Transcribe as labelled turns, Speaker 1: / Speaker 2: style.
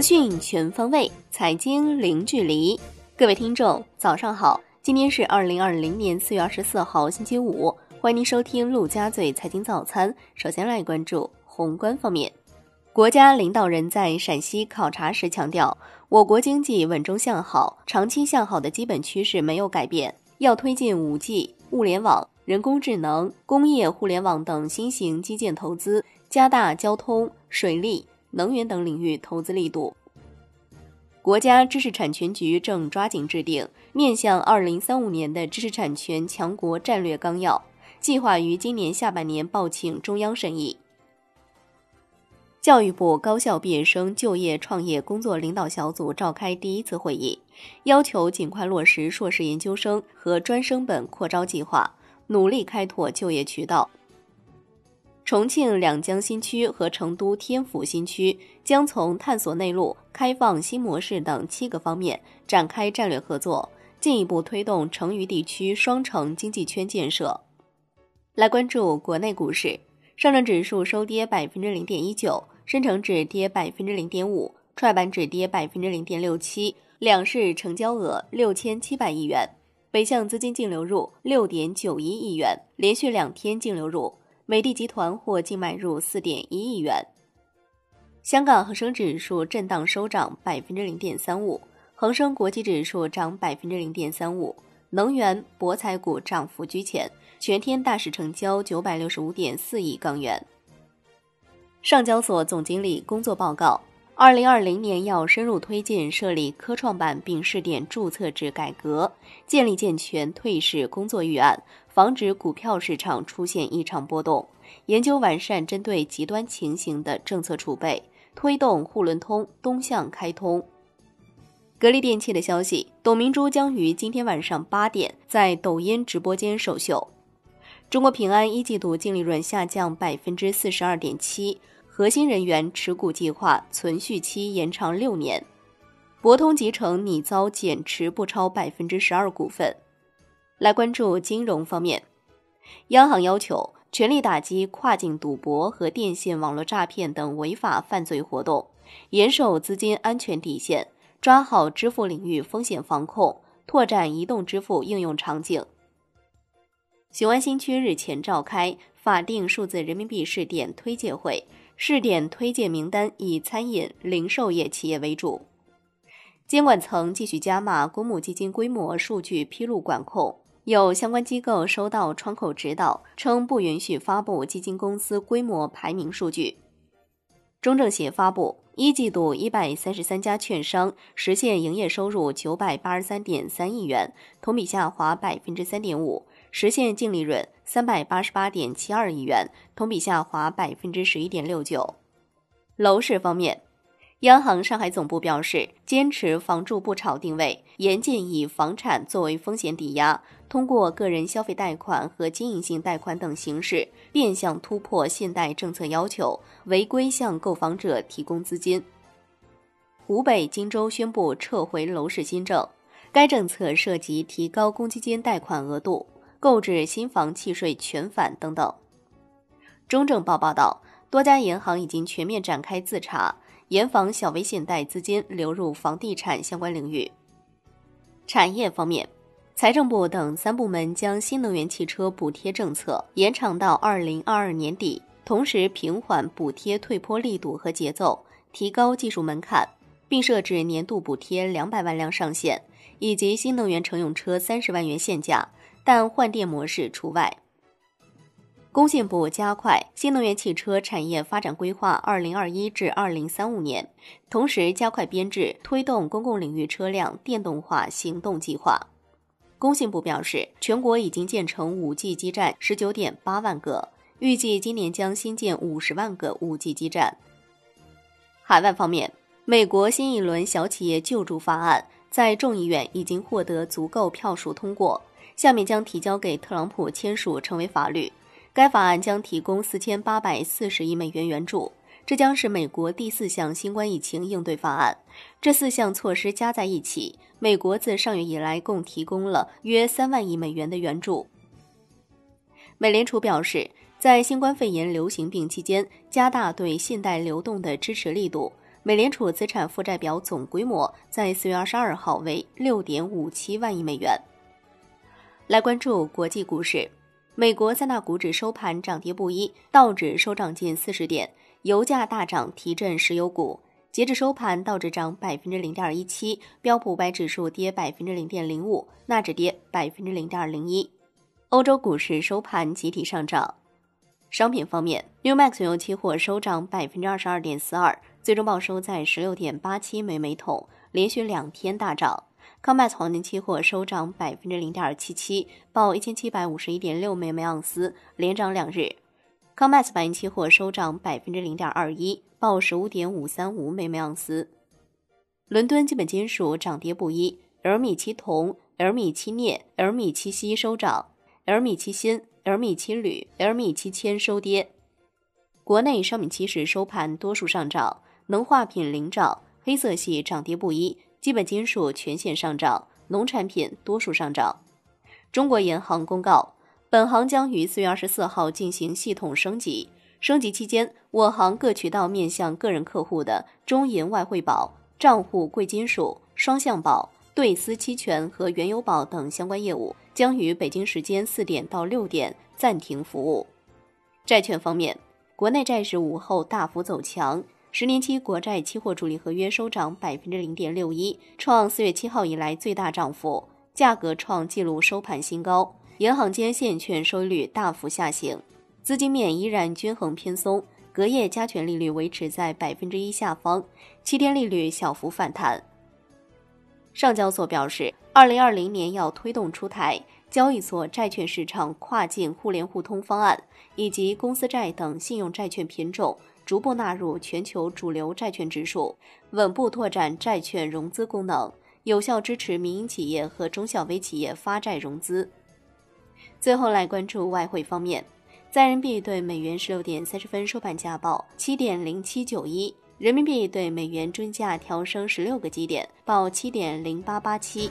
Speaker 1: 资讯全方位，财经零距离。各位听众，早上好！今天是二零二零年四月二十四号，星期五。欢迎您收听陆家嘴财经早餐。首先来关注宏观方面，国家领导人在陕西考察时强调，我国经济稳中向好、长期向好的基本趋势没有改变，要推进五 G、物联网、人工智能、工业互联网等新型基建投资，加大交通、水利。能源等领域投资力度。国家知识产权局正抓紧制定面向二零三五年的知识产权强国战略纲要，计划于今年下半年报请中央审议。教育部高校毕业生就业创业工作领导小组召开第一次会议，要求尽快落实硕士研究生和专升本扩招计划，努力开拓就业渠道。重庆两江新区和成都天府新区将从探索内陆、开放新模式等七个方面展开战略合作，进一步推动成渝地区双城经济圈建设。来关注国内股市，上证指数收跌百分之零点一九，深成指跌百分之零点五，创业板指跌百分之零点六七，两市成交额六千七百亿元，北向资金净流入六点九一亿元，连续两天净流入。美的集团或净买入四点一亿元。香港恒生指数震荡收涨百分之零点三五，恒生国际指数涨百分之零点三五。能源、博彩股涨幅居前，全天大市成交九百六十五点四亿港元。上交所总经理工作报告：二零二零年要深入推进设立科创板并试点注册制改革，建立健全退市工作预案。防止股票市场出现异常波动，研究完善针对极端情形的政策储备，推动沪伦通东向开通。格力电器的消息，董明珠将于今天晚上八点在抖音直播间首秀。中国平安一季度净利润下降百分之四十二点七，核心人员持股计划存续期延长六年。博通集成拟遭减持不超百分之十二股份。来关注金融方面，央行要求全力打击跨境赌博和电信网络诈骗等违法犯罪活动，严守资金安全底线，抓好支付领域风险防控，拓展移动支付应用场景。雄安新区日前召开法定数字人民币试点推介会，试点推介名单以餐饮、零售业企业为主。监管层继续加码公募基金规模数据披露管控。有相关机构收到窗口指导，称不允许发布基金公司规模排名数据。中证协发布一季度一百三十三家券商实现营业收入九百八十三点三亿元，同比下滑百分之三点五；实现净利润三百八十八点七二亿元，同比下滑百分之十一点六九。楼市方面。央行上海总部表示，坚持房住不炒定位，严禁以房产作为风险抵押，通过个人消费贷款和经营性贷款等形式变相突破信贷政策要求，违规向购房者提供资金。湖北荆州宣布撤回楼市新政，该政策涉及提高公积金贷款额度、购置新房契税全返等等。中证报报道，多家银行已经全面展开自查。严防小微信贷资金流入房地产相关领域。产业方面，财政部等三部门将新能源汽车补贴政策延长到二零二二年底，同时平缓补贴退坡力度和节奏，提高技术门槛，并设置年度补贴两百万辆上限，以及新能源乘用车三十万元限价，但换电模式除外。工信部加快新能源汽车产业发展规划（二零二一至二零三五年），同时加快编制，推动公共领域车辆电动化行动计划。工信部表示，全国已经建成五 G 基站十九点八万个，预计今年将新建五十万个五 G 基站。海外方面，美国新一轮小企业救助法案在众议院已经获得足够票数通过，下面将提交给特朗普签署，成为法律。该法案将提供四千八百四十亿美元援助，这将是美国第四项新冠疫情应对法案。这四项措施加在一起，美国自上月以来共提供了约三万亿美元的援助。美联储表示，在新冠肺炎流行病期间，加大对信贷流动的支持力度，美联储资产负债表总规模在四月二十二号为六点五七万亿美元。来关注国际股市，美国三大股指收盘涨跌不一，道指收涨近四十点，油价大涨提振石油股。截至收盘，道指涨百分之零点一七，标普五百指数跌百分之零点零五，纳指跌百分之零点零一。欧洲股市收盘集体上涨。商品方面，New Max 原油期货收涨百分之二十二点四二，最终报收在十六点八七美每桶，连续两天大涨。COMEX 黄金期货收涨百分之零点七七，报一千七百五十一点六美每盎司，连涨两日。COMEX 白银期货收涨百分之零点二一，报十五点五三五美每盎司。伦敦基本金属涨跌不一，L 米七铜、L 米七镍、L 米七锡收涨，L 米七锌。L 米七铝、L 米七铅收跌。国内商品期市收盘多数上涨，能化品领涨，黑色系涨跌不一，基本金属全线上涨，农产品多数上涨。中国银行公告，本行将于四月二十四号进行系统升级，升级期间，我行各渠道面向个人客户的中银外汇宝、账户贵金属、双向宝。对私期权和原油宝等相关业务将于北京时间四点到六点暂停服务。债券方面，国内债市午后大幅走强，十年期国债期货主力合约收涨百分之零点六一，创四月七号以来最大涨幅，价格创纪录收盘新高。银行间现券收益率大幅下行，资金面依然均衡偏松，隔夜加权利率维持在百分之一下方，七天利率小幅反弹。上交所表示，二零二零年要推动出台交易所债券市场跨境互联互通方案，以及公司债等信用债券品种逐步纳入全球主流债券指数，稳步拓展债券融资功能，有效支持民营企业和中小微企业发债融资。最后来关注外汇方面，在人民币对美元十六点三十分收盘价报七点零七九一。人民币对美元均价调升十六个基点，报七点零八八七。